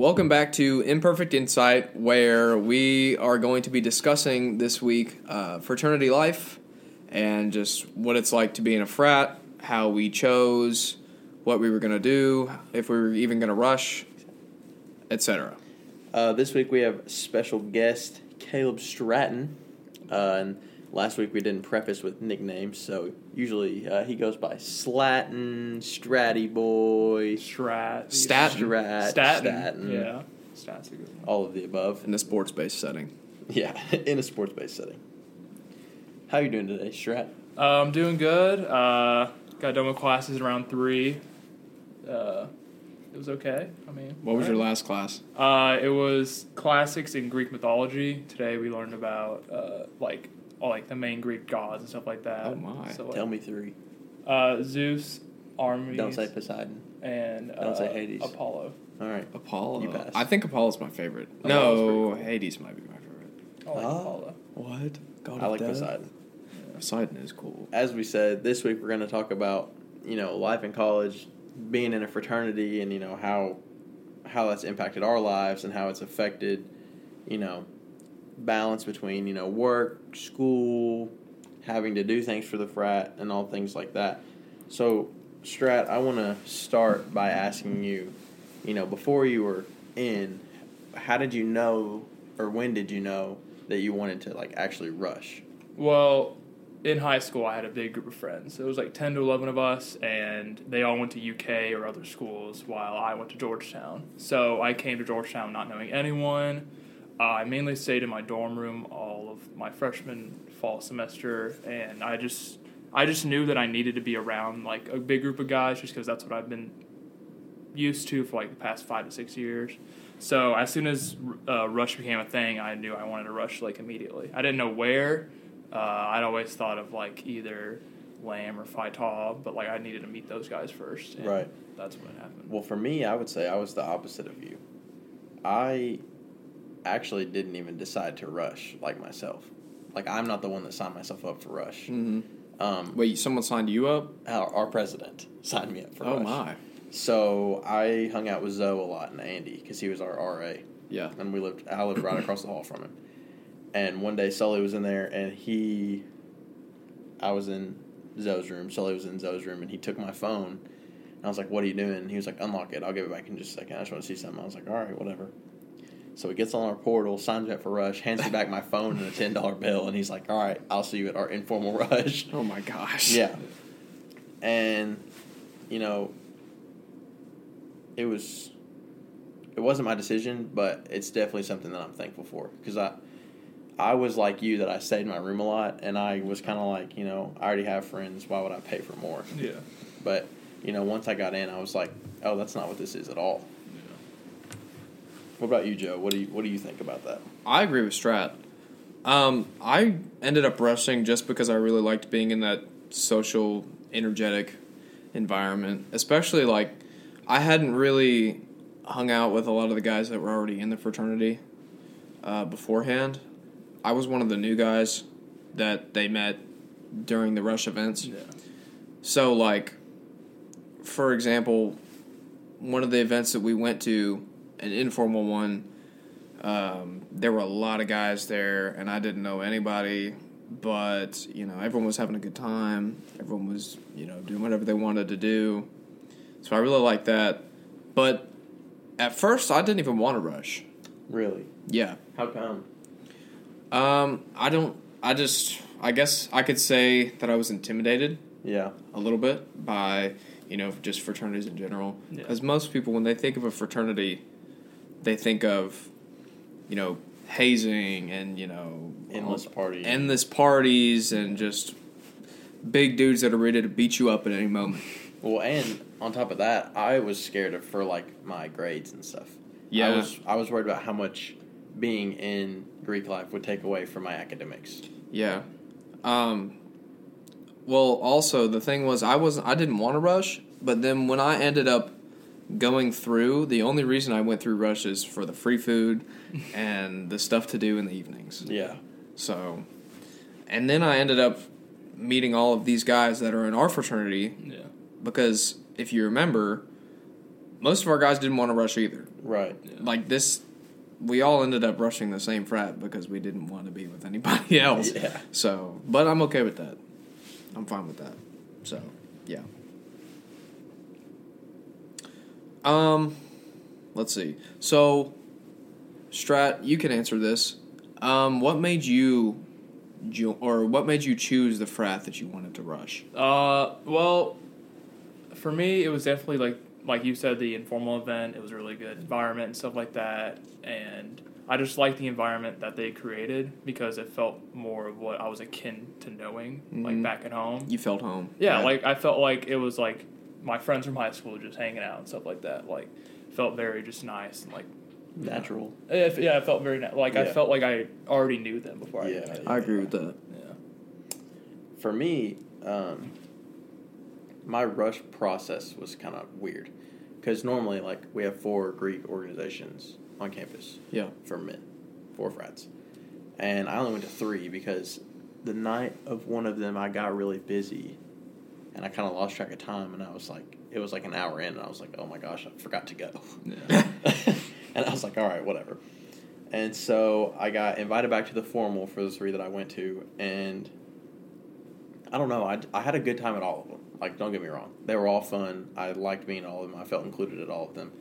welcome back to Imperfect Insight, where we are going to be discussing this week uh, fraternity life and just what it's like to be in a frat, how we chose, what we were going to do, if we were even going to rush, etc. Uh, this week we have special guest Kaleb Stratton. Uh, and last week we didn't preface with nicknames, so usually uh, he goes by Slatton, Stratty Boy, Strat. Stat- Strat, Statin. Statin, Yeah. Stat's a good one. all of the above. In a sports based setting. Yeah, in a sports based setting. How you doing today, Strat? Uh, I'm doing good. Uh, got done with classes around three. Uh, it was okay. I mean, What was your alright. last class? Uh, it was classics in Greek mythology. Today we learned about uh, like all like the main Greek gods and stuff like that. Oh, my. So, like, Tell me three. Uh, Zeus, Artemis, Don't say Poseidon. and don't uh, say Hades. Apollo. All right. Apollo. You passed. I think Apollo's my favorite. Apollo's no, cool. Hades might be my favorite. I like Oh. Apollo. What? God I like Poseidon. Poseidon is cool. As we said, this week we're going to talk about you know life in college, being in a fraternity, and you know how how that's impacted our lives and how it's affected you know balance between you know work, school, having to do things for the frat, and all things like that. So, Strat, I want to start by asking you, you know, before you were in, how did you know, or when did you know that you wanted to like actually rush? Well, in high school, I had a big group of friends. It was like 10 to 11 of us, and they all went to UK or other schools while I went to Georgetown. So I came to Georgetown not knowing anyone. Uh, I mainly stayed in my dorm room all of my freshman fall semester, and I just I just knew that I needed to be around like a big group of guys just because that's what I've been used to for like the past five to six years. So as soon as uh, Rush became a thing, I knew I wanted to rush like immediately. I didn't know where. Uh, I'd always thought of like either Lamb or Phi Tau, but like I needed to meet those guys first. and Right. That's what happened. Well, for me, I would say I was the opposite of you. I actually didn't even decide to rush like myself. Like I'm not the one that signed myself up for rush. Mm-hmm. Um, Wait, someone signed you up? our, our president signed me up for Oh rush. my. So I hung out with Zoe a lot and Andy because he was our RA, Yeah. and we lived. I lived right across the hall from him. And one day Sully was in there, and he, I was in Zoe's room. Sully was in Zoe's room, and he took my phone. And I was like, "What are you doing?" And he was like, "Unlock it. I'll give it back in just a second. I just want to see something." I was like, "All right, whatever." So he gets on our portal, signs me up for Rush, hands me back my phone and a ten dollar bill, and he's like, "All right, I'll see you at our informal Rush." Oh my gosh. Yeah. And you know, it was it wasn't my decision, but it's definitely something that I'm thankful for because I I was like you that I stayed in my room a lot and I was kind of like, you know, I already have friends, why would I pay for more? Yeah. But, you know, once I got in, I was like, oh, that's not what this is at all. What about you, Joe? What do you what do you think about that? I agree with Strat. Um, I ended up rushing just because I really liked being in that social, energetic environment. Especially like, I hadn't really hung out with a lot of the guys that were already in the fraternity uh, beforehand. I was one of the new guys that they met during the rush events. Yeah. So, like, for example, one of the events that we went to, an informal one, um, there were a lot of guys there, and I didn't know anybody, but, you know, everyone was having a good time. Everyone was, you know, doing whatever they wanted to do. So I really liked that. But at first, I didn't even want to rush. Really? Yeah. How come? Um, I don't, I just, I guess I could say that I was intimidated. Yeah. a little bit by you know just fraternities in general Yeah. most people when they think of a fraternity they think of you know hazing and you know Endless party. endless parties and just big dudes that are ready to beat you up at any moment Well, and on top of that, I was scared of for like my grades and stuff. Yeah. I was I was worried about how much being in Greek life would take away from my academics. yeah um well also the thing was i was i didn't want to rush but then when i ended up going through the only reason i went through rush is for the free food and the stuff to do in the evenings Yeah. So, and then I ended up meeting all of these guys that are in our fraternity Yeah. because if you remember, most of our guys didn't want to rush either. Right. Like this, we all ended up rushing the same frat because we didn't want to be with anybody else. Yeah. So, but I'm okay with that. I'm fine with that. So, yeah. Um, let's see. So, Strat, you can answer this. Um, what made you, jo- or what made you choose the frat that you wanted to rush? Uh, well, for me, it was definitely like like you said, the informal event. It was a really good environment and stuff like that, and I just liked the environment that they created because it felt more of what I was akin to knowing, like Mhm. back at home. You felt home. Yeah, right? like I felt like it was like my friends from high school just hanging out and stuff like that. Like, felt very just nice and like Natural. it, yeah, it felt very na- like I felt like I already knew them before I Yeah, met. I agree with that. Yeah. For me, um, my rush process was kind of weird because normally, like, we have four Greek organizations on campus Yeah. for men, four frats, and I only went to three because the night of one of them I got really busy, and I kind of lost track of time, and I was like, it was like an hour in, and I was like, oh my gosh, I forgot to go. Yeah. and I was like, all right, whatever. And so I got invited back to the formal for the three that I went to, and I don't know, I, I had a good time at all of them. Like, don't get me wrong, they were all fun. I liked being all of them. I felt included at all of them.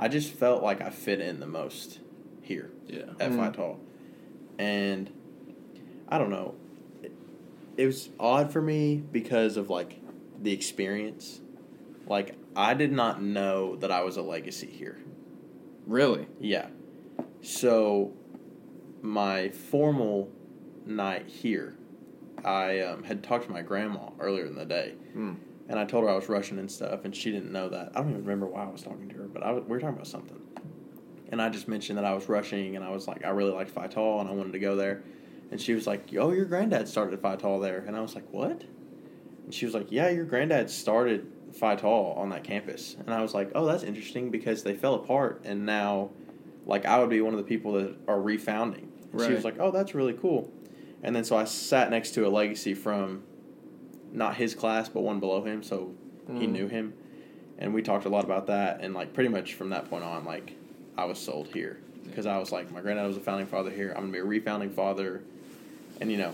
I just felt like I fit in the most here Yeah. at Mm. Phi Tau. And I don't know, it, it was odd for me because of like the experience. Like, I did not know that I was a legacy here. Really? Yeah. So, my formal night here, I um, had talked to my grandma earlier in the day, Mm. and I told her I was rushing and stuff, and she didn't know that. I don't even remember why I was talking to her, but I was, we were talking about something. And I just mentioned that I was rushing, and I was like, I really liked Phi and I wanted to go there. And she was like, "Oh, your granddad started Phi there," and I was like, "What?" And she was like, "Yeah, your granddad started Phi Tau on that campus," and I was like, "Oh, that's interesting because they fell apart, and now, like, I would be one of the people that are refounding." And She was like, "Oh, that's really cool," and then so I sat next to a legacy from, not his class, but one below him, so he Mm. knew him, and we talked a lot about that, and like pretty much from that point on, like, I was sold here. Because I was like, my granddad was a founding father here. I'm gonna be a refounding father, and you know,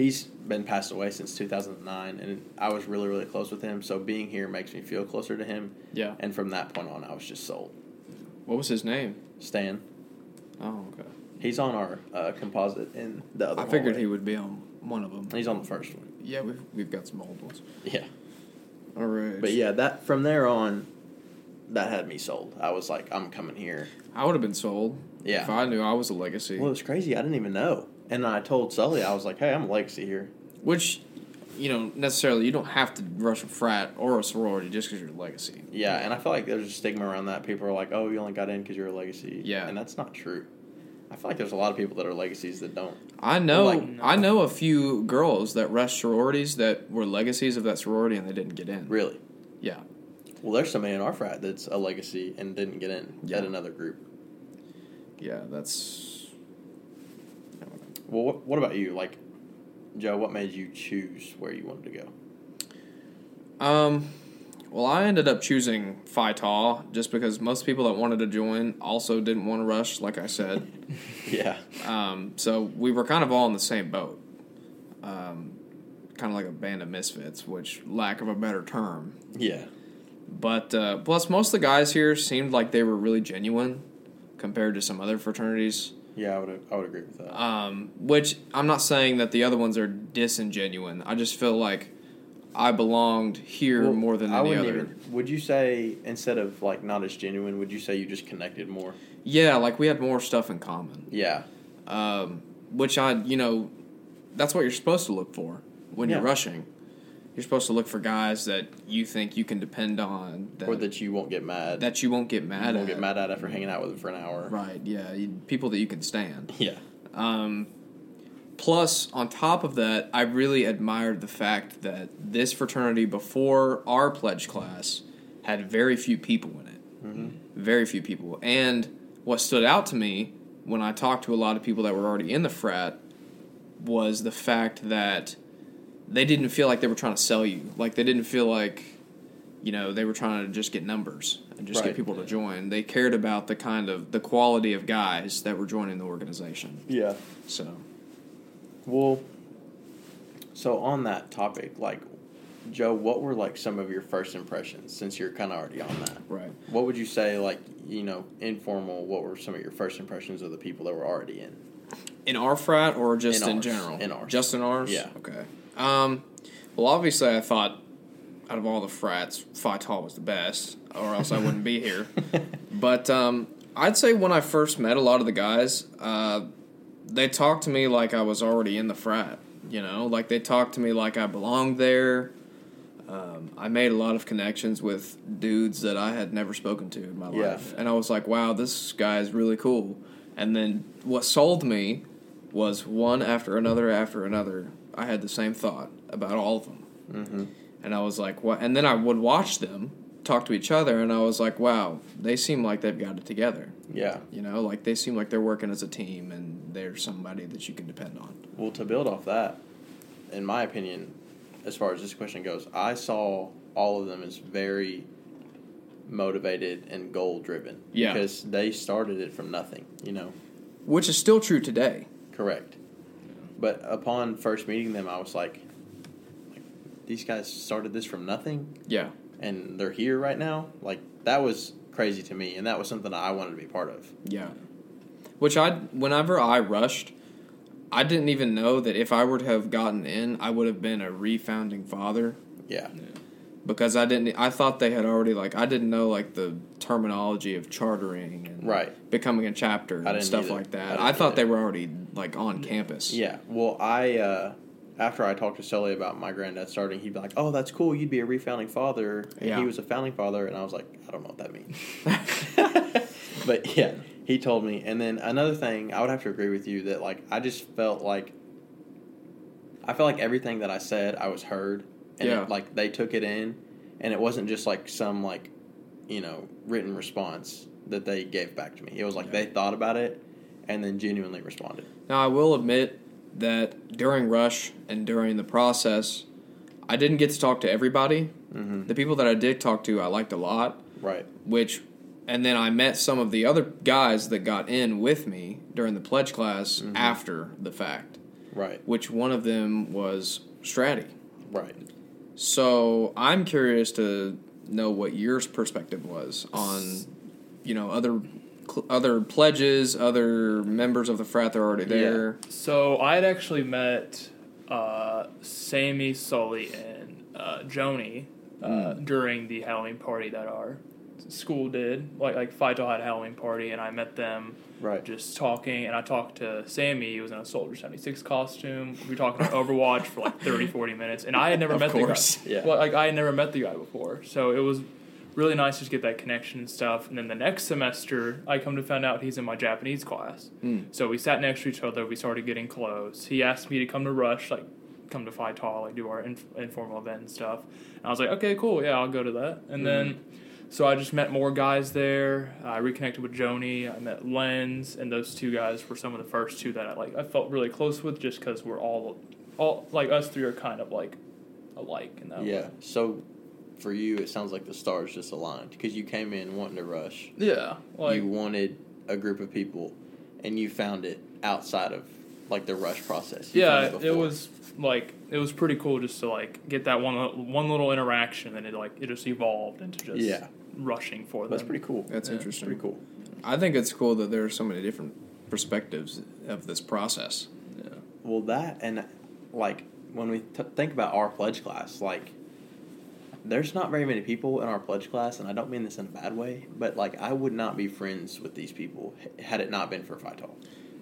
he's been passed away since 2009, and I was really really close with him. So being here makes me feel closer to him, Yeah. and from that point on, I was just sold. What was his name? Stan, Oh, okay. he's on our uh, composite in the other. I figured hallway. he would be on one of them. He's on the first one. Yeah, we've we've got some old ones. Yeah, All right. but yeah, that from there on, that had me sold. I was like, I'm coming here. I would have been sold. Yeah. If I knew I was a legacy. Well, it's crazy. I didn't even know. And I told Sully, I was like, hey, I'm a legacy here. Which, you know, necessarily you don't have to rush a frat or a sorority just because you're a legacy. Yeah, and I feel like there's a stigma around that. People are like, oh, you only got in because you're a legacy. Yeah. And that's not true. I feel like there's a lot of people that are legacies that don't. I know. Like- I know a few girls that rushed sororities that were legacies of that sorority and they didn't get in. Really? Yeah. Well, there's somebody in our frat that's a legacy and didn't get in Yeah. at another group. Yeah. That's. Well, what, what about you? Like, Joe, what made you choose where you wanted to go? Um. Well, I ended up choosing Phi Tau just because most people that wanted to join also didn't want to rush, like I said. Yeah. Um, so we were kind of all in the same boat. Um, kind of like a band of misfits, which lack of a better term. Yeah. But uh, plus, most of the guys here seemed like they were really genuine compared to some other fraternities. Yeah, I would I would agree with that. Um, which I'm not saying that the other ones are disingenuine. I just feel like I belonged here Well, more than I any other. even. Would you say instead of like not as genuine, would you say you just connected more? Yeah, like we had more stuff in common. Yeah. um, which I, you know, that's what you're supposed to look for when you're rushing. You're supposed to look for guys that you think you can depend on, that or that you won't get mad. that you won't get mad You won't get mad at after hanging out with them for an hour. Right? Yeah, you, people that you can stand. Yeah. Um, plus, on top of that, I really admired the fact that this fraternity before our pledge class had very few people in it. Mm-hmm. Very few people. And what stood out to me when I talked to a lot of people that were already in the frat was the fact that they didn't feel like they were trying to sell you. Like they didn't feel like you know, they were trying to just get numbers and just Right. get people to join. They cared about the kind of the quality of guys that were joining the organization. Yeah. So, Well, so on that topic, like, Joe, what were like some of your first impressions since you're kind of already on that? right. What would you say, like, you know, informal? What were some of your first impressions of the people that were already in? In our frat or just In in, general? In ours. Just in ours? Yeah. Okay. Um, well, obviously, I thought out of all the frats, Phi Tau was the best, or else I wouldn't be here. But um, I'd say when I first met a lot of the guys, uh, they talked to me like I was already in the frat. You know, like they talked to me like I belonged there. Um, I made a lot of connections with dudes that I had never spoken to in my Yeah. life, and I was like, "Wow, this guy is really cool." And then what sold me was one after another after another. I had the same thought about all of them, Mm-hmm. and I was like, "What?" And then I would watch them talk to each other, and I was like, "Wow, they seem like they've got it together." Yeah. You know, like they seem like they're working as a team, and they're somebody that you can depend on. Well, to build off that, in my opinion, as far as this question goes, I saw all of them as very motivated and goal driven. Yeah. Because they started it from nothing, you know. Which is still true today. Correct. But upon first meeting them, I was like, these guys started this from nothing Yeah. and they're here right now. Like that was crazy to me, and that was something that I wanted to be part of. Yeah. Which I, whenever I rushed, I didn't even know that if I were to have gotten in, I would have been a refounding father Yeah. because I didn't. I thought they had already like I didn't know like the terminology of chartering and Right. becoming a chapter and stuff either. like that. didn't I, thought either. they were already like on campus. Yeah. Well, I uh, after I talked to Sully about my granddad starting, he'd be like, "Oh, that's cool. You'd be a refounding father." And Yeah. he was a founding father, and I was like, "I don't know what that means." but yeah, he told me. And then another thing, I would have to agree with you that like I just felt like I felt like everything that I said, I was heard, and Yeah. it, like they took it in, and it wasn't just like some like you know written response that they gave back to me. It was like Yeah. they thought about it and then genuinely responded. Now I will admit that during rush and during the process, I didn't get to talk to everybody. Mm-hmm. The people that I did talk to, I liked a lot. Right. which and then I met some of the other guys that got in with me during the pledge class Mm-hmm. after the fact, Right. which one of them was Stratty. Right. So I'm curious to know what your perspective was on, you know, other cl- other pledges, other members of the frat that are already there. So I had actually met uh, Sammy, Sully, and uh, Joni uh, during the Halloween party that our school did. Like like Phi Tau had a Halloween party, and I met them Right. just talking. And I talked to Sammy. He was in a Soldier seventy six costume. We were talking about Overwatch for like 30, 40 minutes, and I had never Of met course. the guy. Yeah. Well, like I had never met the guy before, so it was really nice to just get that connection and stuff. And then the next semester, I come to find out he's in my Japanese class. Mm. So we sat next to each other. We started getting close. He asked me to come to Rush, like come to Phi Tau, like do our inf- informal event and stuff. And I was like, okay, cool, yeah, I'll go to that. And then, so I just met more guys there. I reconnected with Joni. I met Lens, and those two guys were some of the first two that I like. I felt really close with, just because we're all, all like us three are kind of like alike in that Yeah. way. So for you, it sounds like the stars just aligned because you came in wanting to rush. Yeah, like you wanted a group of people, and you found it outside of like the rush process. You yeah, found it was like it was pretty cool just to like get that one one little interaction, and it like it just evolved into just Yeah. rushing for them. That's pretty cool. That's Yeah, interesting. Pretty cool. I think it's cool that there are so many different perspectives of this process. Yeah. Well, that and like when we t- think about our pledge class, like there's not very many people in our pledge class, and I don't mean this in a bad way, but like I would not be friends with these people had it not been for Phi Tau.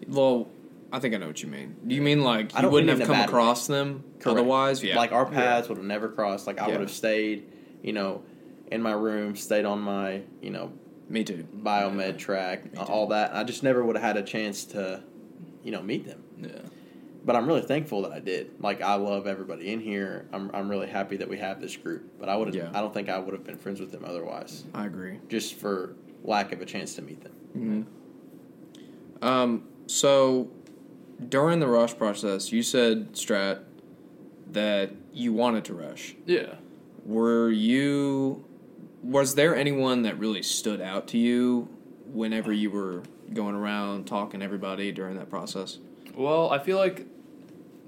Well, I think I know what you mean. Do you mean like I you wouldn't have come across them Correct. otherwise? Yeah. Like our paths would have never crossed. Like I Yeah. would have stayed, you know, in my room, stayed on my, you know, Me too. biomed track, Me too. all that. I just never would have had a chance to, you know, meet them. Yeah. But I'm really thankful that I did. Like I love everybody in here. I'm I'm really happy that we have this group. But I would Yeah. I don't think I would have been friends with them otherwise, I agree. just for lack of a chance to meet them. hmm Um, so during the rush process, you said Strat that you wanted to rush. Yeah. were you? Was there anyone that really stood out to you whenever you were going around talking to everybody during that process? Well, I feel like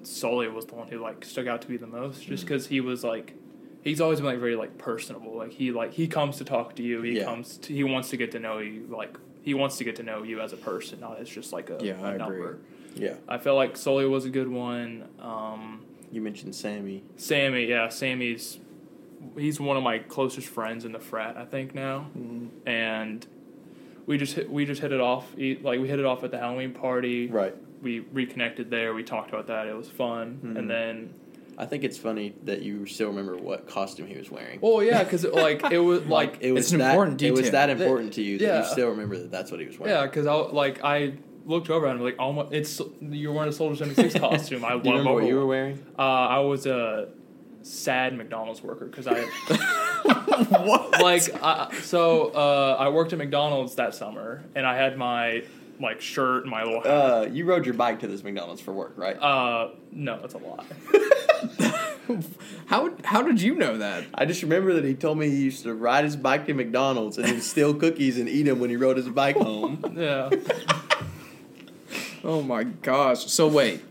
Sully was the one who like stuck out to me the most, Mm. just because he was like, he's always been like very like personable. Like he like he comes to talk to you. He Yeah. comes to, he wants to get to know you. Like he wants to get to know you as a person, not as just like a, Yeah, a I agree. number. Yeah. I felt like Sully was a good one. Um, You mentioned Sammy. Sammy, yeah, Sammy's he's one of my closest friends in the frat, I think now, and we just hit, we just hit it off. Like we hit it off at the Halloween party. Right. We reconnected there. We talked about that. It was fun, Mhm. and then I think it's funny that you still remember what costume he was wearing. oh yeah, because like it was like it was It's an that, important It was that important to you that Yeah. you still remember that that's what he was wearing. yeah, because I like I looked over and I'm like oh my, it's you're wearing a Soldier seventy six costume. I Do you remember what you were wearing? Uh, I was a sad McDonald's worker because I. what? like I, so uh, I worked at McDonald's that summer and I had my like shirt and my little hat. Uh, you rode your bike to this McDonald's for work, right? Uh, no, that's a lie. How how did you know that? I just remember that he told me he used to ride his bike to McDonald's and then steal cookies and eat them when he rode his bike home. Yeah, Oh my gosh! So wait,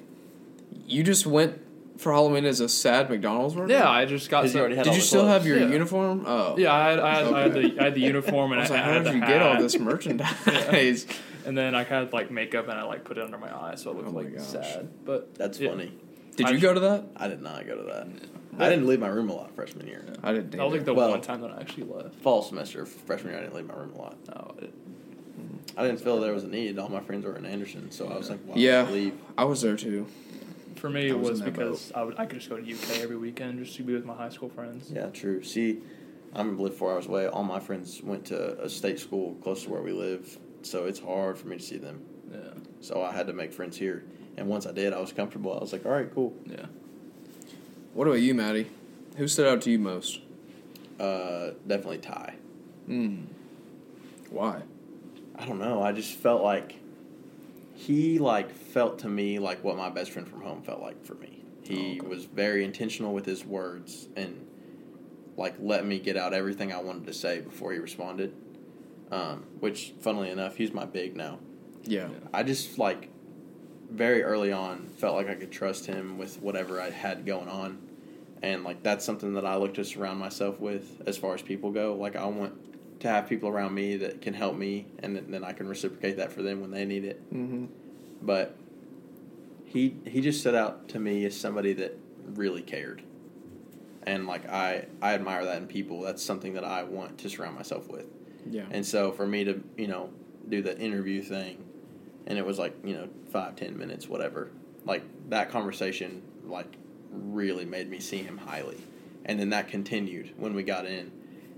you just went for Halloween as a sad McDonald's worker? yeah. I just got. Has he some- had Did you still clothes? have your Yeah. uniform? Oh, yeah, I had, I had, I had the I had the uniform and I I, was like, I how had did the you get all this merchandise? And then I had like makeup and I like put it under my eyes so it looked Oh my like gosh. sad. But That's yeah, funny. Did I you sh- go to that? I did not go to that. I didn't leave my room a lot freshman year. I didn't. That was like the Well- one time that I actually left. Fall semester, freshman year, I didn't leave my room a lot. No, it, I didn't feel there was a need. All my friends were in Anderson, so I was like, why Yeah. would I leave? I was there too. for me I it was was in that because I, would, I could just go to UK every weekend just to be with my high school friends. Yeah, true. See, I'm live four hours away. All my friends went to a state school close to where we live, so it's hard for me to see them. Yeah, So I had to make friends here. And once I did, I was comfortable. I was like, all right, cool. yeah. What about you, Maddie? Who stood out to you most? Uh, definitely Ty. Hmm. Why? I don't know. I just felt like he like felt to me like what my best friend from home felt like for me. He Oh, okay. was very intentional with his words and like let me get out everything I wanted to say before he responded. Um, which, funnily enough, he's my big now. Yeah. I just like very early on felt like I could trust him with whatever I had going on. And like that's something that I look to surround myself with as far as people go. Like I want to have people around me that can help me and then- I can reciprocate that for them when they need it. Mm-hmm. But he he just stood out to me as somebody that really cared. And like I I admire that in people. That's something that I want to surround myself with. Yeah. And so for me to, you know, do the interview thing, and it was like, you know, five, ten minutes, whatever, like that conversation, like, really made me see him highly. And then that continued when we got in.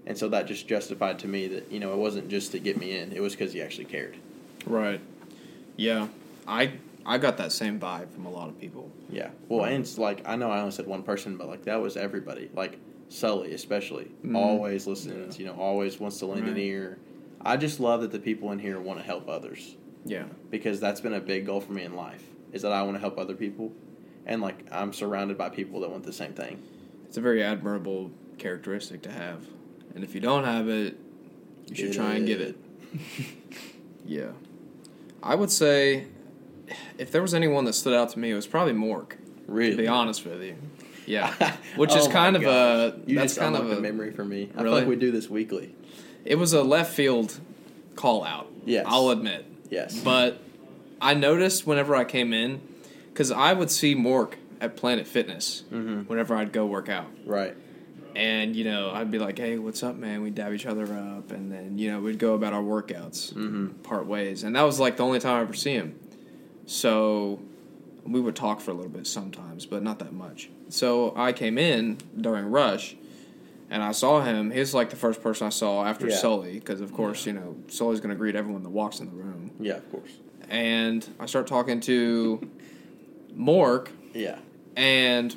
And so that just justified to me that, you know, it wasn't just to get me in, it was because he actually cared. Right. Yeah. I I got that same vibe from a lot of people. Yeah. Well, and it's like, I know I only said one person, but like, that was everybody. Like, Sully, especially. Mhm. Always listens, you know, always wants to lend an ear. I just love that the people in here want to help others. Yeah. because that's been a big goal for me in life is that I want to help other people and like I'm surrounded by people that want the same thing. It's a very admirable characteristic to have. And if you don't have it, you should Get try and get it. it. yeah. I would say if there was anyone that stood out to me, it was probably Mork. Really? To be honest with you. Yeah. Which is Oh my kind of gosh. a you that's kind of a memory for me. I feel Really? like we do this weekly. it was a left field call out. Yes. I'll admit. Yes. But I noticed whenever I came in, because I would see Mork at Planet Fitness Mhm. whenever I'd go work out. right. And, you know, I'd be like, hey, what's up, man? We'd dab each other up. And then, you know, we'd go about our workouts, Mhm. part ways. And that was like the only time I ever see him. So we would talk for a little bit sometimes, but not that much. So I came in during Rush. And I saw him. He was like the first person I saw after Yeah. Sully, because of course, you know, Sully's going to greet everyone that walks in the room Yeah, of course. and I start talking to Mork, Yeah. and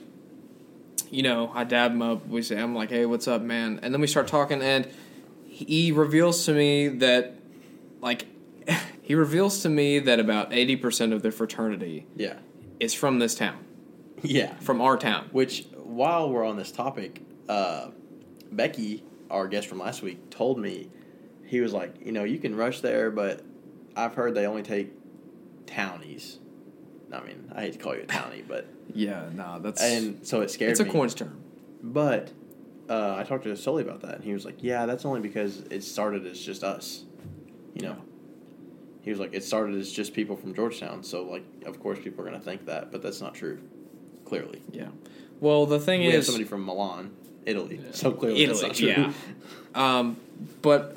you know, I dab him up. We say, I'm like, hey, what's up, man? And then we start talking, and he reveals to me that, like, he reveals to me that about 80% of their fraternity Yeah. Is from this town, Yeah. from our town. Which while we're on this topic, uh Becky, our guest from last week, told me he was like, you know, you can rush there, but I've heard they only take townies. I mean, I hate to call you a townie, but Yeah, no, that's and so it scared it's a me. coin's term. But uh, I talked to Sully about that, and he was like, "Yeah, that's only because it started as just us." You know, he was like, "It started as just people from Georgetown, so like, of course, people are going to think that, but that's not true. Clearly, Yeah. Well, the thing we have is, somebody from Milan, Italy, Yeah. so clearly Italy, that's not true. yeah. Um, but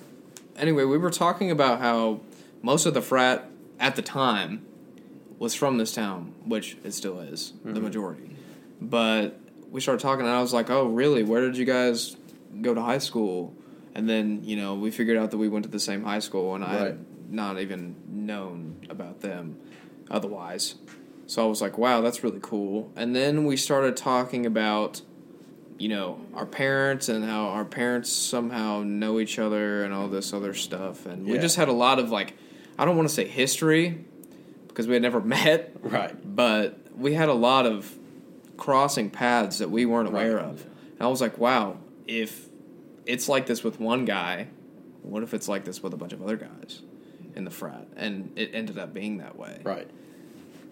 anyway, we were talking about how most of the frat at the time was from this town, which it still is, the Mhm. majority. But we started talking, and I was like, "Oh, really? Where did you guys go to high school?" And then you know we figured out that we went to the same high school, and I Right. had not even known about them otherwise. So I was like, "Wow, that's really cool." And then we started talking about you know our parents and how our parents somehow know each other and all this other stuff and we just had a lot of like i don't want to say history because we had never met right. but we had a lot of crossing paths that we weren't aware Right. of and i was like wow if it's like this with one guy what if it's like this with a bunch of other guys in the frat and it ended up being that way Right.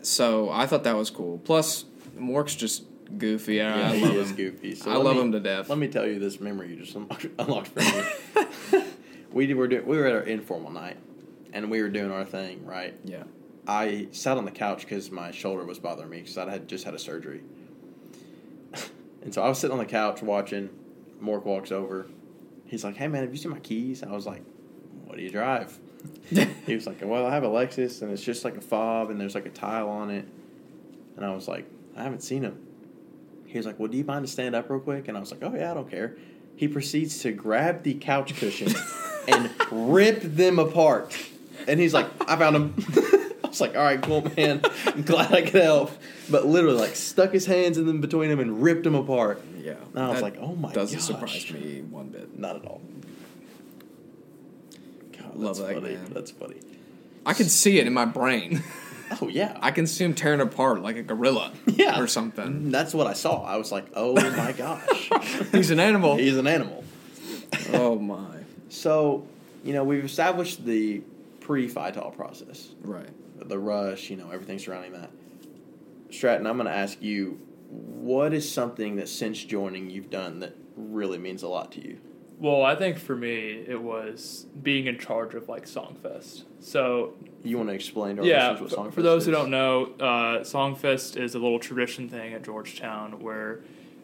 so i thought that was cool plus mork's just goofy i, Yeah, I he love is him goofy. So I love me- him to death. Let me tell you this memory you just unlocked, unlocked for me. we were doing, we were at our informal night, and we were doing our thing. Right. Yeah. I sat on the couch because my shoulder was bothering me because I had just had a surgery. and so I was sitting on the couch watching. Mork walks over. He's like, "Hey man, have you seen my keys?" I was like, "What do you drive?" He was like, "Well, I have a Lexus, and it's just like a fob, and there's like a tile on it." And I was like, "I haven't seen him." He was like, "Well, do you mind to stand up real quick?" And I was like, "Oh yeah, I don't care." He proceeds to grab the couch cushions and rip them apart. And he's like, "I found him." I was like, "All right, cool, man. I'm glad I could help." But literally, like, stuck his hands in them between them and ripped them apart. Yeah. And I was like, "Oh my god. doesn't gosh." surprise me one bit. Not at all. Love that's that funny. man. That's funny. I can see it in my brain. Oh yeah, I can see him tearing apart like a gorilla yeah, or something. That's what I saw. I was like, "Oh my gosh, He's an animal. he's an animal." oh my. So, you know, we've established the pre-Phi Tau process, Right. the rush, you know, everything surrounding that. Stratton, I'm going to ask you, what is something that since joining you've done that really means a lot to you? Well, I think for me it was being in charge of like Songfest. So You want to explain to our yeah, what for, Songfest for those who don't know, uh, Songfest is a little tradition thing at Georgetown where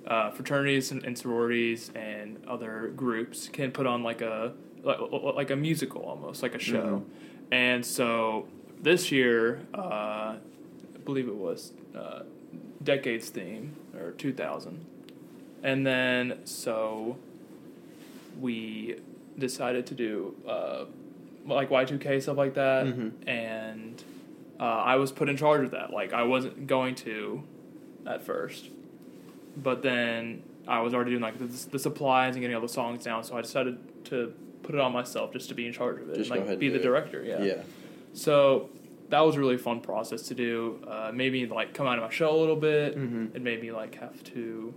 uh, fraternities and, and sororities and other groups can put on like a like, like a musical almost like a show. Mm-hmm. And so this year, uh, I believe it was uh, Decades theme or 2000. And then so we decided to do uh, like Y2K stuff like that, Mhm. and uh, I was put in charge of that. Like I wasn't going to at first, but then I was already doing like the, the supplies and getting all the songs down, so I decided to put it on myself just to be in charge of it, Just and, go like ahead be the it. director. Yeah. Yeah. So that was a really fun process to do. Uh, made me like come out of my shell a little bit. Mhm. It made me like have to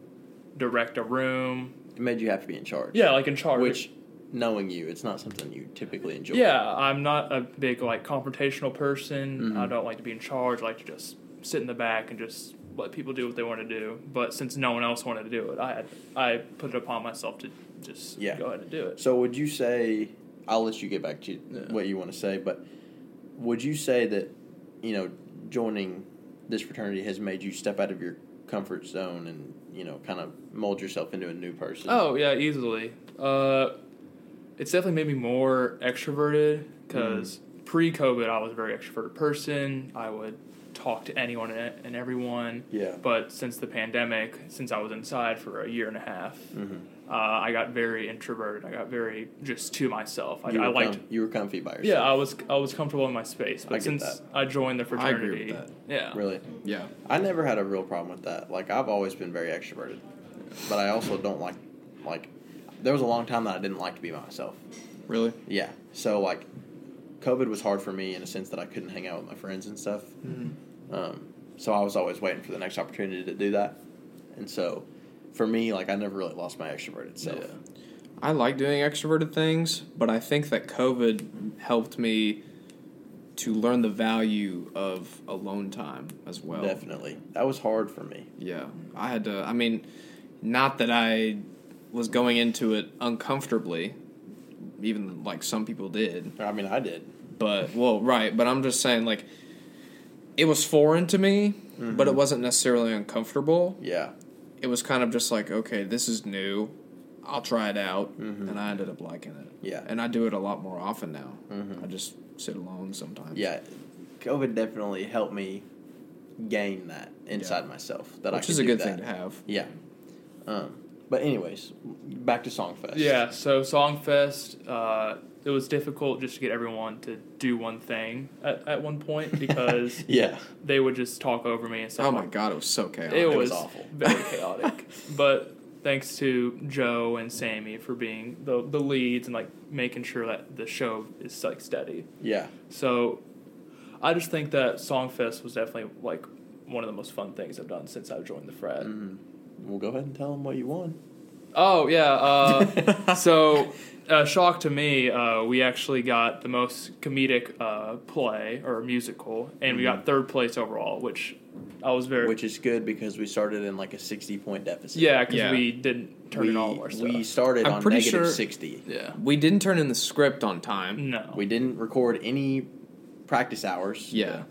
direct a room. It made you have to be in charge. Yeah, like in charge. Which, knowing you, it's not something you typically enjoy. Yeah, I'm not a big like confrontational person. Mhm. I don't like to be in charge. I like to just sit in the back and just let people do what they want to do. But since no one else wanted to do it, I had I put it upon myself to just Yeah. go ahead and do it. So would you say I'll let you get back to Yeah. what you want to say, but would you say that you know joining this fraternity has made you step out of your comfort zone and you know kind of mold yourself into a new person? Oh yeah, easily. Uh, it's definitely made me more extroverted because pre-COVID I was a very extroverted person. I would talk to anyone and and everyone. yeah. But since the pandemic, since I was inside for a year and a half, Mm-hmm. Uh, I got very introverted. I got very just to myself. I, you, I liked. com- you were comfy by yourself. yeah, I was I was comfortable in my space. But get since that. I joined the I agree fraternity, with that. yeah, Really, Yeah. I never had a real problem with that. Like I've always been very extroverted, but I also don't like like. There was a long time that I didn't like to be by myself. Really? Yeah. So like, COVID was hard for me in a sense that I couldn't hang out with my friends and stuff. Mm-hmm. Um, so I was always waiting for the next opportunity to do that. And so, for me, like I never really lost my extroverted self. Yeah. I like doing extroverted things, but I think that COVID helped me to learn the value of alone time as well. Definitely, that was hard for me. Yeah, I had to. I mean, not that I was going into it uncomfortably, even like some people did. I mean, I did. But well, right. But I'm just saying, like, it was foreign to me, but it mm-hmm. wasn't necessarily uncomfortable. Yeah, It was kind of just like, okay, this is new. I'll try it out, and I ended up liking it. Yeah. and I do it a lot more often now. I just sit alone sometimes. yeah. COVID definitely helped me gain that inside myself that I which could is a good that. thing to have. Yeah. Um, but anyways, back to Songfest. Yeah, so Songfest, uh, it was difficult just to get everyone to do one thing at, at one point because Yeah. they would just talk over me and stuff. Oh my like god, it was so chaotic. It, was was, awful. very chaotic. but thanks to Joe and Sammy for being the the leads and like making sure that the show is like steady. Yeah. So I just think that Songfest was definitely like one of the most fun things I've done since I've joined the Fred. Mm-hmm. Well, go ahead and tell them what you won. Oh yeah. Uh, so, uh, shock to me, uh, we actually got the most comedic uh, play or musical, and we got third place overall, which I was very. Which is good because we started in like a 60 point deficit. yeah, because Yeah. we didn't turn we, in all of our stuff. we started I'm on pretty negative sure- 60. yeah. We didn't turn in the script on time. No. We didn't record any practice hours. Yeah.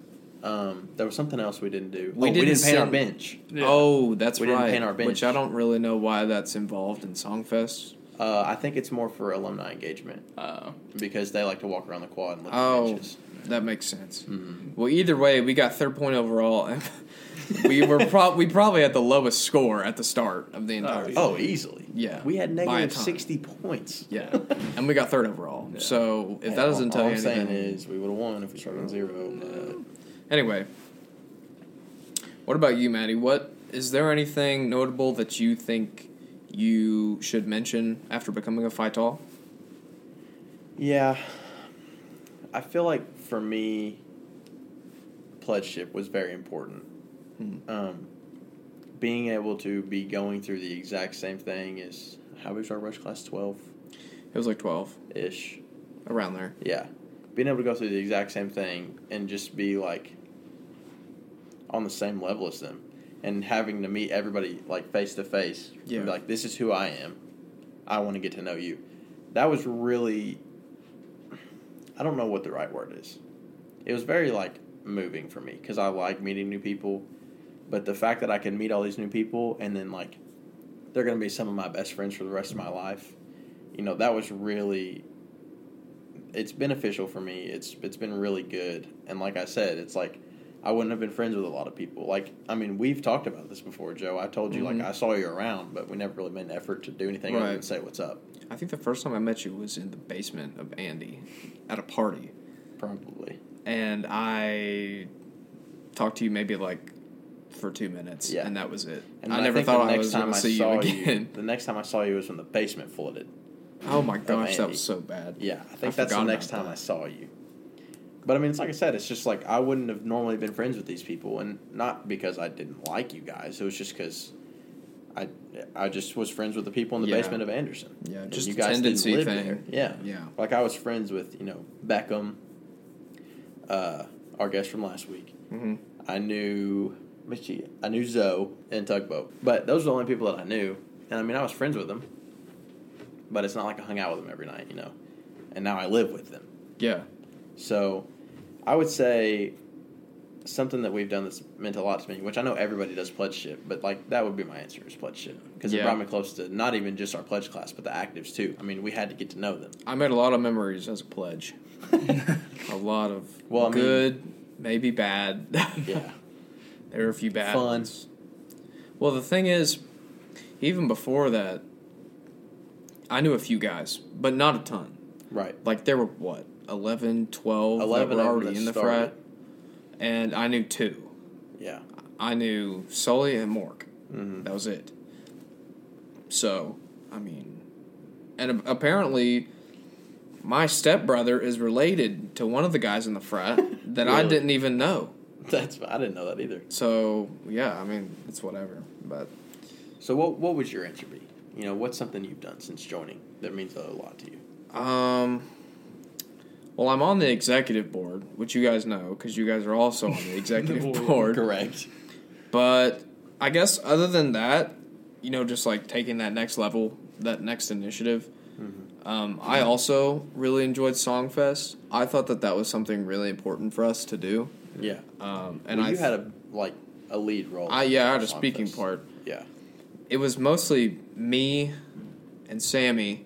Um, there was something else we didn't do. We oh, didn't didn't paint our bench. Yeah. Oh, that's We didn't right. paint our bench. Which I don't really know why that's involved in Songfest. Uh, I think it's more for alumni engagement Uh, because they like to walk around the quad and look at Oh, benches. that makes sense. Mm-hmm. Well, either way, we got third point overall. we were pro- we probably had the lowest score at the start of the entire. yeah. Oh, easily. Yeah, We had by a negative ton. 60 points. Yeah, and we got third overall. Yeah. So if And that doesn't all, tell all you I'm anything, saying is we would have won if we started on zero. but- Anyway, what about you, Maddie? What is there anything notable that you think you should mention after becoming a Phi Tau? Yeah, I feel like for me, pledgeship was very important. Hmm. Um, being able to be going through the exact same thing as how was our rush class twelve It was like twelve ish. around there. Yeah, being able to go through the exact same thing and just be like on the same level as them, and having to meet everybody like face to face. Yeah. Like this is who I am. I want to get to know you. That was really. I don't know what the right word is. It was very like moving for me because I like meeting new people, but the fact that I can meet all these new people and then like they're gonna be some of my best friends for the rest of my life, you know, that was really it's beneficial for me. It's it's been really good. And like I said, it's like I wouldn't have been friends with a lot of people. Like I mean, we've talked about this before, Joe. I told you Mhm. like I saw you around, but we never really made an effort to do anything other Right. than say what's up. I think the first time I met you was in the basement of Andy at a party, Probably. and I talked to you maybe like for two minutes, Yeah. and that was it. And I never think thought I was going to see you again. The next time I saw you was when the basement flooded. oh my gosh, that was so bad. Yeah, I think I that's the next time that. I saw you. But I mean, it's like I said, it's just like I wouldn't have normally been friends with these people, and not because I didn't like you guys. It was just because I I just was friends with the people in the Yeah. basement of Anderson. Yeah, And just you guys didn't live thing. there. Yeah, Yeah. Like I was friends with you know Beckham, uh, our guest from last week. hmm I knew Michi, I knew Zoe and Tugboat, but those are the only people that I knew. And I mean, I was friends with them, but it's not like I hung out with them every night, you know. And now I live with them. Yeah. So I would say something that we've done that's meant a lot to me, which I know everybody does pledgeship, but like that would be my answer is pledgeship because it brought me close to not even just our pledge class, but the actives too. I mean, we had to get to know them. I made a lot of memories as a pledge. a lot of Well, I mean- good, maybe bad. Yeah, there were a few bad Fun. ones. Well, the thing is, even before that, I knew a few guys, but not a ton. right. Like there were what 11, 12 11 that were already in the started. frat, and I knew two. Yeah. I knew Sully and Mork. hmm That was it. So, I mean, and apparently, my stepbrother is related to one of the guys in the frat that I didn't even know. That's I didn't know that either. So, yeah, I mean, it's whatever. But So what what would your answer be? You know, what's something you've done since joining that means a lot to you? Um, well, I'm on the executive board, which you guys know because you guys are also on the executive yeah. board. Correct. But I guess other than that, you know, just like taking that next level, that next initiative. Um, I also really enjoyed Songfest. I thought that that was something really important for us to do. Yeah. Um, And and well, I, you had a like a lead role. I yeah, I had a in speaking part. Yeah. It was mostly me and Sammy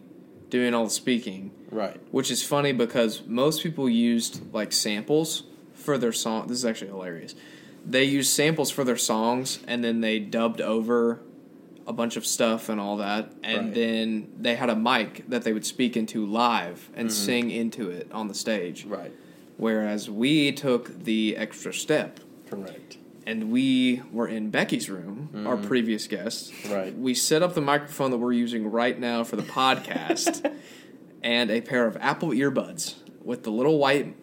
doing all the speaking, Right. which is funny because most people used like samples for their song. This is actually hilarious. They used samples for their songs and then they dubbed over a bunch of stuff and all that, and Right. then they had a mic that they would speak into live and mm-hmm. sing into it on the stage. Right. Whereas we took the extra step Correct. And we were in Becky's room, our mm-hmm. previous guest. Right. We set up the microphone that we're using right now for the podcast and a pair of Apple earbuds with the little white,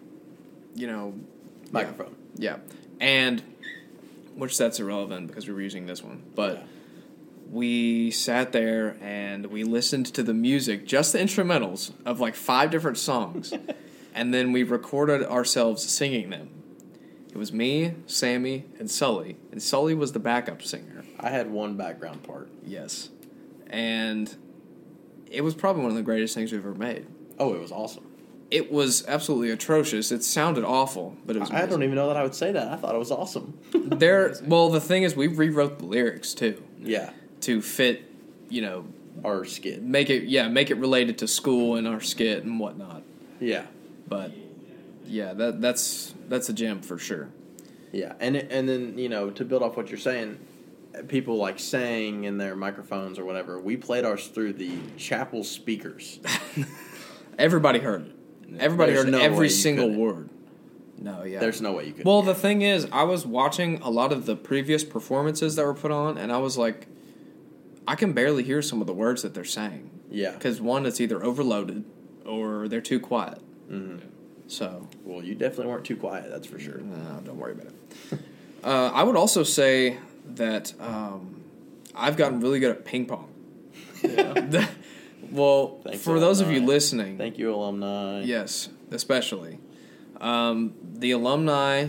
you know, yeah. Microphone. Yeah. And which that's irrelevant because we were using this one. But Yeah. we sat there and we listened to the music, just the instrumentals of like five different songs. and then we recorded ourselves singing them. It was me, Sammy, and Sully. And Sully was the backup singer. I had one background part. Yes. And it was probably one of the greatest things we've ever made. Oh, it was awesome. It was absolutely atrocious. It sounded awful, but it was I don't even know that I would say that. I thought it was awesome. There well the thing is we rewrote the lyrics too yeah. to fit, you know, Our skit. make it yeah, make it related to school and our skit and whatnot. Yeah. But yeah, that that's that's a gem for sure. Yeah, and it- and then you know to build off what you're saying, people like sang in their microphones or whatever. We played ours through the chapel speakers. Everybody heard it. Everybody There's heard no every single couldn't. word. No, yeah. There's no way you could. Well, the thing is, I was watching a lot of the previous performances that were put on, and I was like, I can barely hear some of the words that they're saying yeah. because one, it's either overloaded or they're too quiet. hmm So Well, you definitely weren't too quiet. That's for sure. No, don't worry about it. uh, I would also say that um, I've gotten really good at ping pong. Yeah. well, Thanks, for those of you listening, Thank you, alumni. yes, especially um, the alumni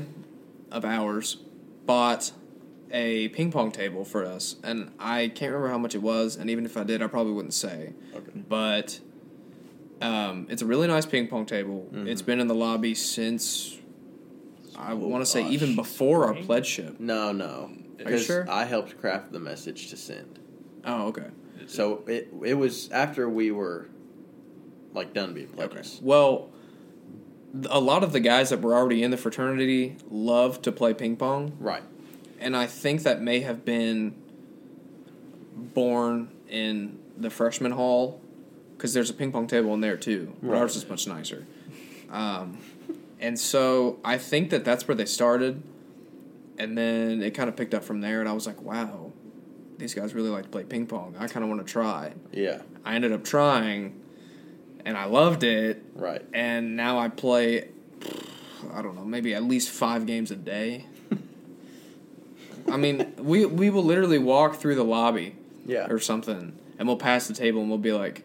of ours bought a ping pong table for us, and I can't remember how much it was, and even if I did, I probably wouldn't say. Okay. But um, it's a really nice ping pong table. Mhm. It's been in the lobby since I Oh, want to say even before our Spring? pledge ship. No, no. you sure? I helped craft the message to send. Oh, okay. So it it was after we were like done being Okay. pledges. Well, a lot of the guys that were already in the fraternity love to play ping pong, Right. and I think that may have been born in the freshman hall because there's a ping pong table in there too. Right. ours is much nicer. Um, and so I think that that's where they started, and then it kind of picked up from there. And I was like, wow, these guys really like to play ping pong. I kind of want to try. Yeah. I ended up trying, and I loved it. Right. And now I play, I don't know, maybe at least five games a day. I mean, we we will literally walk through the lobby Yeah. or something, and we'll pass the table, and we'll be like,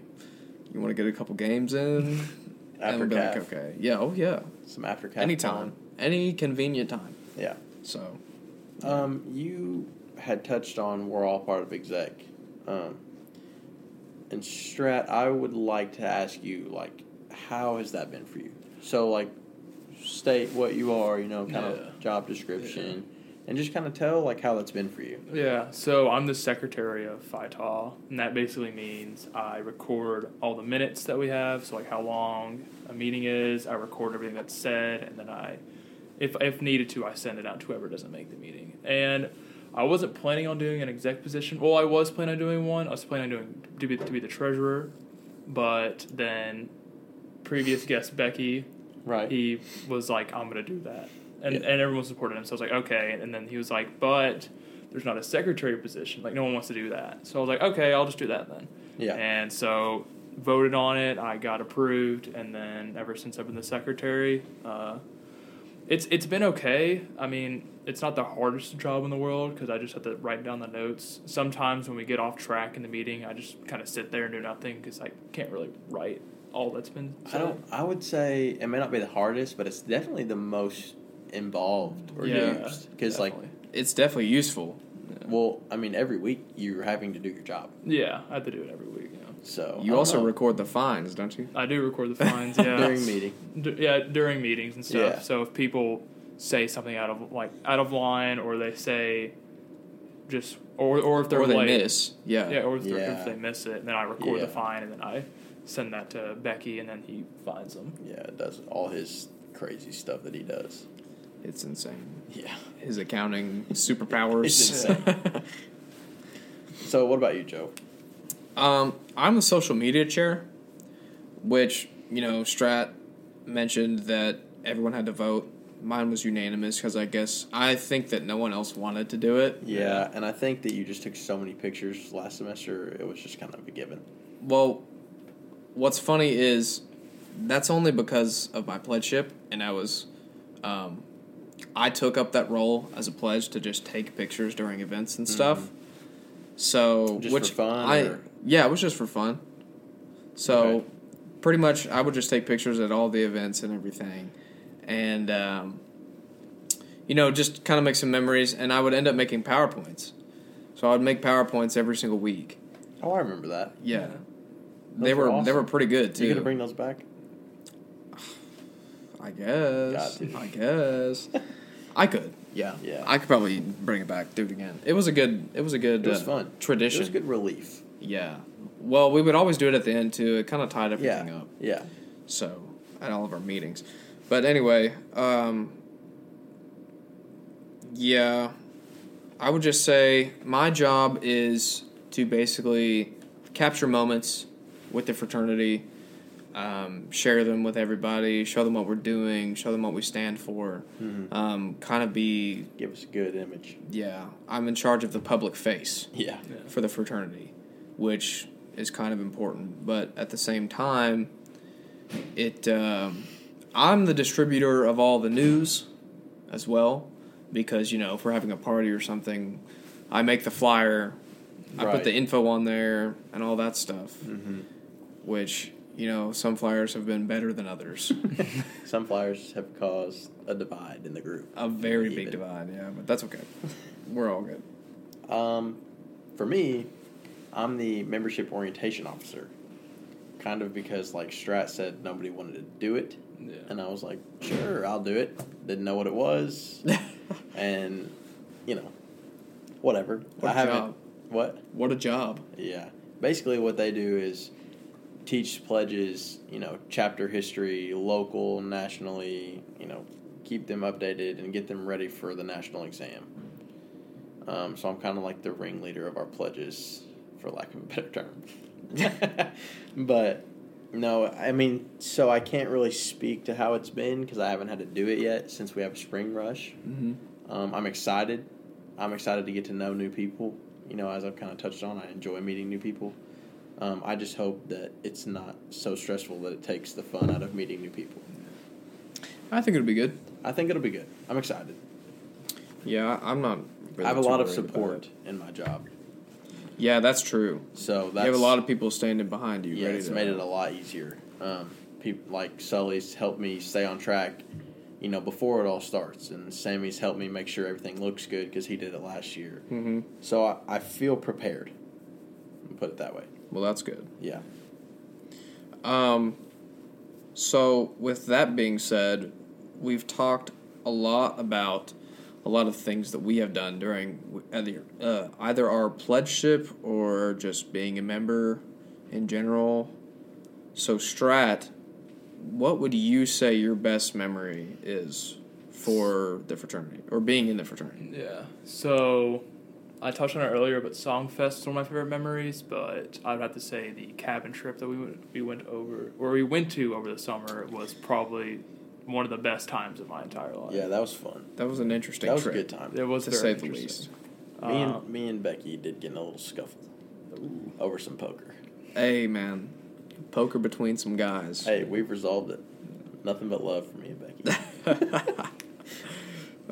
"You want to get a couple games in?" and we'll like, "Okay, yeah, oh yeah, Some after calf anytime, time. any convenient time." Yeah. So, Um, you had touched on we're all part of exec. Um, and Strat, I would like to ask you, like, how has that been for you? So, like, state what you are, you know, kind Yeah. of job description, and just kind of tell, like, how that's been for you. Yeah, so I'm the secretary of Phi Tau, and that basically means I record all the minutes that we have, so like how long a meeting is, I record everything that's said, and then I, if, if needed to, I send it out to whoever doesn't make the meeting. And I wasn't planning on doing an exec position. Well, I was planning on doing one. I was planning on doing to be, to be the treasurer, but then previous guest Becky Right. he was like, I'm gonna do that, and Yeah. and everyone supported him. So I was like, okay. And then he was like, but there's not a secretary position. Like no one wants to do that. So I was like, okay, I'll just do that then. Yeah. And so voted on it. I got approved, and then ever since I've been the secretary, uh, it's it's been okay. I mean, it's not the hardest job in the world because I just have to write down the notes. Sometimes when we get off track in the meeting, I just kind of sit there and do nothing because I can't really write all that's been. I don't. I would say it may not be the hardest, but it's definitely the most involved or Yeah, used. Because like. It's definitely useful. well, I mean, every week you're having to do your job. yeah, I have to do it every week. Yeah. So You also know. record the fines, don't you? I do record the fines. Yeah, during meeting. D- yeah, during meetings and stuff. Yeah. So if people say something out of like out of line, or they say just, or or if they're or they late, miss. Yeah. yeah, or if, they're- Yeah. if they miss it, then I record Yeah. the fine and then I send that to Becky, and then he finds them. Yeah, it does all his crazy stuff that he does. It's insane. Yeah. His accounting superpowers. It's insane. So what about you, Joe? Um, I'm the social media chair, which you know Strat mentioned that everyone had to vote. Mine was unanimous because I guess I think that no one else wanted to do it. Yeah, and I think that you just took so many pictures last semester. It was just kind of a given. Well, what's funny is that's only because of my pledgeship, and I was, um, I took up that role as a pledge to just take pictures during events and stuff. So, Mm-hmm. Just which I or- yeah, it was just for fun. So, Okay. pretty much, I would just take pictures at all the events and everything, and um, you know, just kind of make some memories. And I would end up making powerpoints. So I would make powerpoints every single week. Oh, I remember that. Yeah. Yeah. They were were, they were pretty good too. You gonna bring those back? I guess. Got to. I guess. I could. Yeah. Yeah. I could probably bring it back, do it again. It was a good. It was a good. It was uh, fun. Tradition. It was good relief. Yeah. Well, we would always do it at the end too. It kind of tied everything Yeah. up. Yeah. So at all of our meetings, but anyway, um, yeah, I would just say my job is to basically capture moments with the fraternity, um, share them with everybody, show them what we're doing, show them what we stand for, Mhm. um, kind of be Give us a good image. yeah. I'm in charge of the public face Yeah. Yeah. for the fraternity, which is kind of important. But at the same time, it um, I'm the distributor of all the news as well, because you know if we're having a party or something, I make the flyer, I put the info on there and all that stuff, Mm-hmm. which you know some flyers have been better than others. Some flyers have caused a divide in the group. a very Even. big divide, yeah, but that's okay. We're all good. Um, for me, I'm the membership orientation officer. Kind of because like Strat said nobody wanted to do it, Yeah. and I was like, sure, I'll do it. Didn't know what it was, and you know, whatever. What I a haven't. job. What? What a job. Yeah. Basically, what they do is teach pledges, you know, chapter history, local, nationally, you know, keep them updated and get them ready for the national exam. Um, so I'm kind of like the ringleader of our pledges, for lack of a better term. but no, I mean, so I can't really speak to how it's been because I haven't had to do it yet since we have a spring rush. Mm-hmm. Um, I'm excited. I'm excited to get to know new people. You know, as I've kind of touched on, I enjoy meeting new people. Um, I just hope that it's not so stressful that it takes the fun out of meeting new people. I think it'll be good. I think it'll be good. I'm excited. Yeah, I'm not. Really I have a lot of support in my job, Yeah, that's true. so that's you have a lot of people standing behind you. yeah. ready It's to, made it a lot easier. Um, people like Sully's helped me stay on track. You know, before it all starts, and Sammy's helped me make sure everything looks good because he did it last year. Mm-hmm. So I, I feel prepared. Put it that way. Well, that's good. Yeah. Um, so with that being said, we've talked a lot about a lot of things that we have done during either uh, either our pledgeship or just being a member in general. So Strat, what would you say your best memory is for the fraternity or being in the fraternity? Yeah. So I touched on it earlier, but Songfest is one of my favorite memories. But I would have to say the cabin trip that we went we went over, or we went to over the summer, was probably one of the best times of my entire life. Yeah, that was fun. That was an interesting That was trip, a good time. It was to very say the interesting. least. Me Um, and me and Becky did get in a little scuffle over some poker. Hey man, poker between some guys. Hey, we've resolved it. Nothing but love for me and Becky.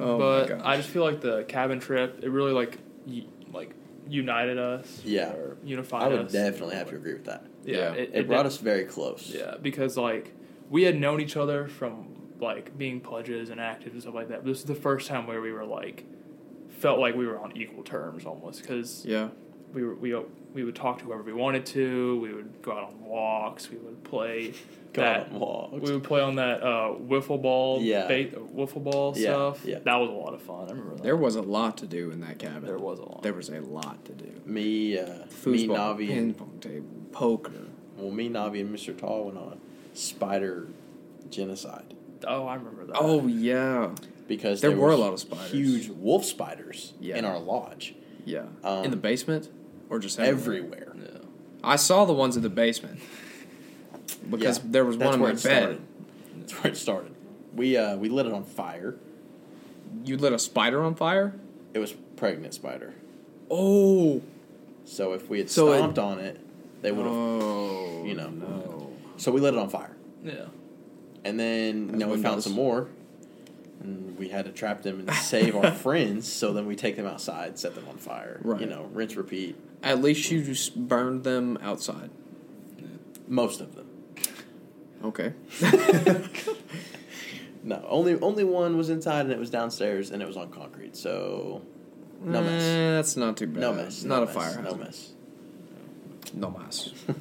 Oh my but gosh. I just feel like the cabin trip it really like y- like united us. Yeah. or unified I would us. definitely have to agree with that. Yeah, Yeah. it, It brought us very close. Yeah, because like we had known each other from like being pledges and active and stuff like that. But this is the first time where we were like felt like we were on equal terms almost because Yeah. We were we we would talk to whoever we wanted to. We would go out on walks. We would play Go that. on walks. We would play on that uh, wiffle ball, Yeah. bait, wiffle ball Yeah, stuff. yeah. That was a lot of fun. I remember that. There was a lot to do in that cabin. There was a lot. There was a lot to do. me, uh, me, Foosball, Navi, ping pong table, poker. well, me, Navi, and Mr. Tall went on spider genocide oh, I remember that. Oh yeah, because There were a lot of spiders. huge wolf spiders Yeah. in our lodge yeah. Um, in the basement or just everywhere? everywhere. yeah. I saw the ones in the basement because Yeah, there was one in my bed. started. That's where it started. We uh, we lit it on fire. You lit a spider on fire. It was pregnant spider. Oh, So if we had So it- stomped on it, they would have. oh, you know. no. So we lit it on fire, Yeah. and then you As know we one found some more, and we had to trap them and save our friends. So then we take them outside, set them on fire. You know, rinse, repeat. At least you just burned them outside. Most of them. Okay. No, only only one was inside, and it was downstairs, and it was on concrete. So no mess. Eh, that's not too bad. No mess. Not no a mess, fire. No mess. No mess.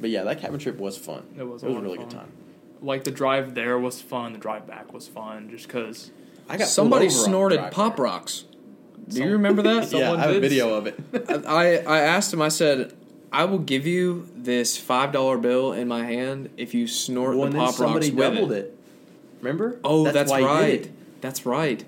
But yeah, that cabin trip was fun. It was a It was a really fun. good time. Like the drive there was fun. The drive back was fun, just because. I got Somebody pulled over on snorted pop there. rocks. Do Some- you remember that? Yeah, Someone I have a video of it. I I asked him. I said, "I will give you this five dollar bill in my hand if you snort well, the and then pop somebody rocks with doubled it." it. Remember? Oh, that's, why he did right. it. That's right.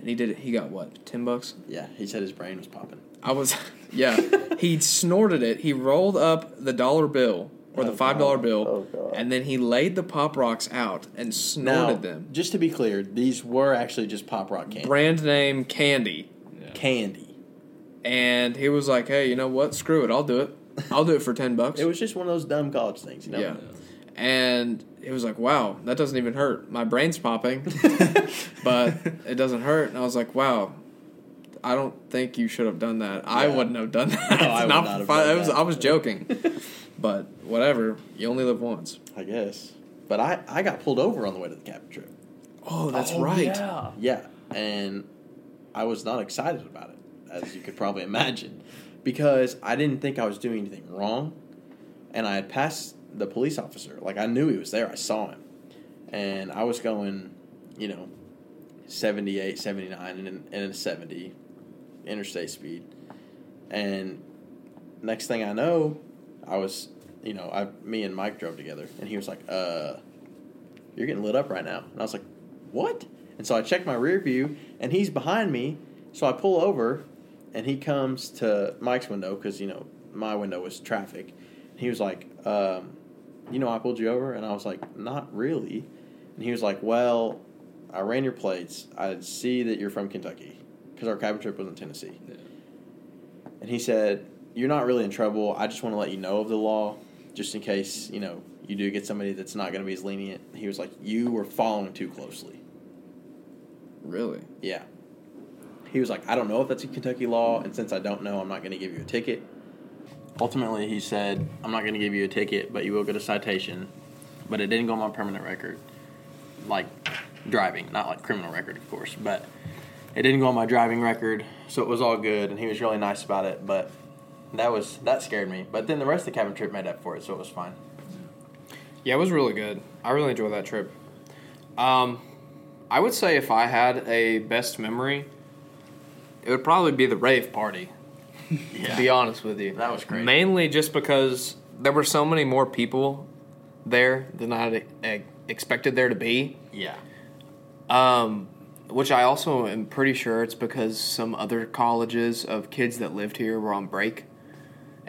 And he did it. He got what? Ten bucks. Yeah, he said his brain was popping. I was, yeah. he snorted it. He rolled up the dollar bill or the oh, five dollar bill, Oh, and then he laid the pop rocks out and Now, snorted them. just to be clear, these were actually just pop rock candy. Brand name candy. Yeah. candy. And he was like, "Hey, you know what? Screw it. I'll do it. I'll do it for ten bucks." It was just one of those dumb college things, you know. Yeah. And he was like, "Wow, that doesn't even hurt. My brain's popping, but it doesn't hurt." And I was like, "Wow, I don't think you should have done that. I wouldn't have done that. No, I would Not not have fi- done I was that. I was joking, but whatever. You only live once. I guess. But I, I got pulled over on the way to the cabin trip. Oh, that's Oh, right. Yeah. Yeah, and I was not excited about it, as you could probably imagine, because I didn't think I was doing anything wrong, and I had passed the police officer. Like I knew he was there. I saw him, and I was going, you know, 78, 79, and in, and in 70 interstate speed, and next thing I know, I was, you know, I me and Mike drove together, and he was like, "Uh, you're getting lit up right now," and I was like, "What?" And so I checked my rear view, and he's behind me. So I pull over, and he comes to Mike's window because you know my window was traffic. And he was like, um, "You know, I pulled you over," and I was like, "Not really." And he was like, "Well, I ran your plates. I see that you're from Kentucky because our cabin trip was in Tennessee." Yeah. And he said, "You're not really in trouble. I just want to let you know of the law, just in case you know you do get somebody that's not going to be as lenient." He was like, "You were following too closely." Really? Yeah. He was like, "I don't know if that's a Kentucky law, and since I don't know, I'm not going to give you a ticket." Ultimately, he said, "I'm not going to give you a ticket, but you will get a citation." But it didn't go on my permanent record, like driving, not like criminal record, of course, but it didn't go on my driving record, so it was all good, and he was really nice about it. But that was that scared me. But then the rest of the cabin trip made up for it, so it was fine. Yeah, it was really good. I really enjoyed that trip. Um, I would say if I had a best memory, it would probably be the rave party. To be honest with you, That was great. Mainly just because there were so many more people there than I had expected there to be. Yeah. Um, which I also am pretty sure it's because some other colleges of kids that lived here were on break,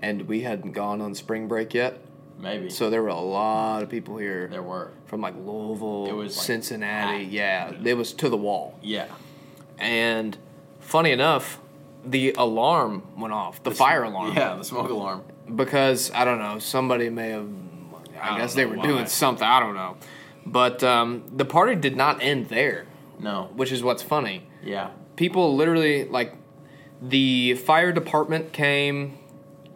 and we hadn't gone on spring break yet. Maybe. So there were a lot of people here there were. from like Louisville, It was, like, Cincinnati. yeah, it was to the wall. Yeah. And funny enough, the alarm went off, the, fire alarm. Yeah, the smoke alarm. Because I don't know, somebody may have. I, I guess they were why. doing something. I don't know, but um, the party did not end there. No. which is what's funny. Yeah. People literally like the fire department came,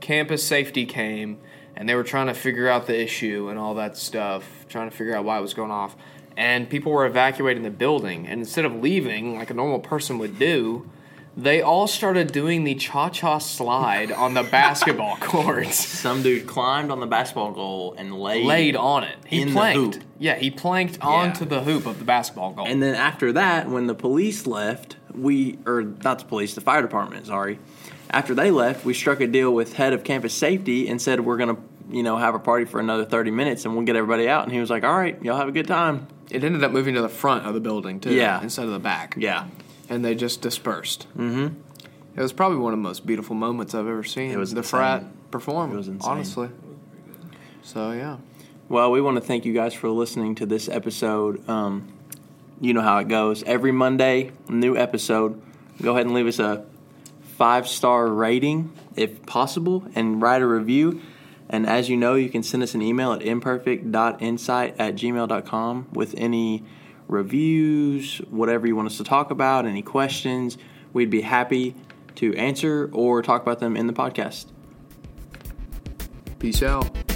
campus safety came, and they were trying to figure out the issue and all that stuff, trying to figure out why it was going off. And people were evacuating the building, and instead of leaving like a normal person would do, they all started doing the cha cha slide on the basketball courts. Some dude climbed on the basketball goal and laid. Laid on it. He planked. Yeah, he planked onto the hoop of the basketball goal. And then after that, when the police left, we or not the police, the fire department, sorry. After they left, we struck a deal with head of campus safety and said we're gonna, you know, have a party for another thirty minutes and we'll get everybody out. And he was like, "All right, y'all have a good time." it ended up moving to the front of the building too, Yeah. instead of the back. Yeah, and they just dispersed. Mm-hmm. It was probably one of the most beautiful moments I've ever seen. It was the insane. frat perform. It was insane. honestly. So yeah, Well, we want to thank you guys for listening to this episode. Um, you know how it goes. Every Monday, new episode. Go ahead and leave us a five star rating if possible and write a review. And as you know, you can send us an email at imperfect.insight at gmail.com with any reviews, whatever you want us to talk about, any questions. We'd be happy to answer or talk about them in the podcast. peace out.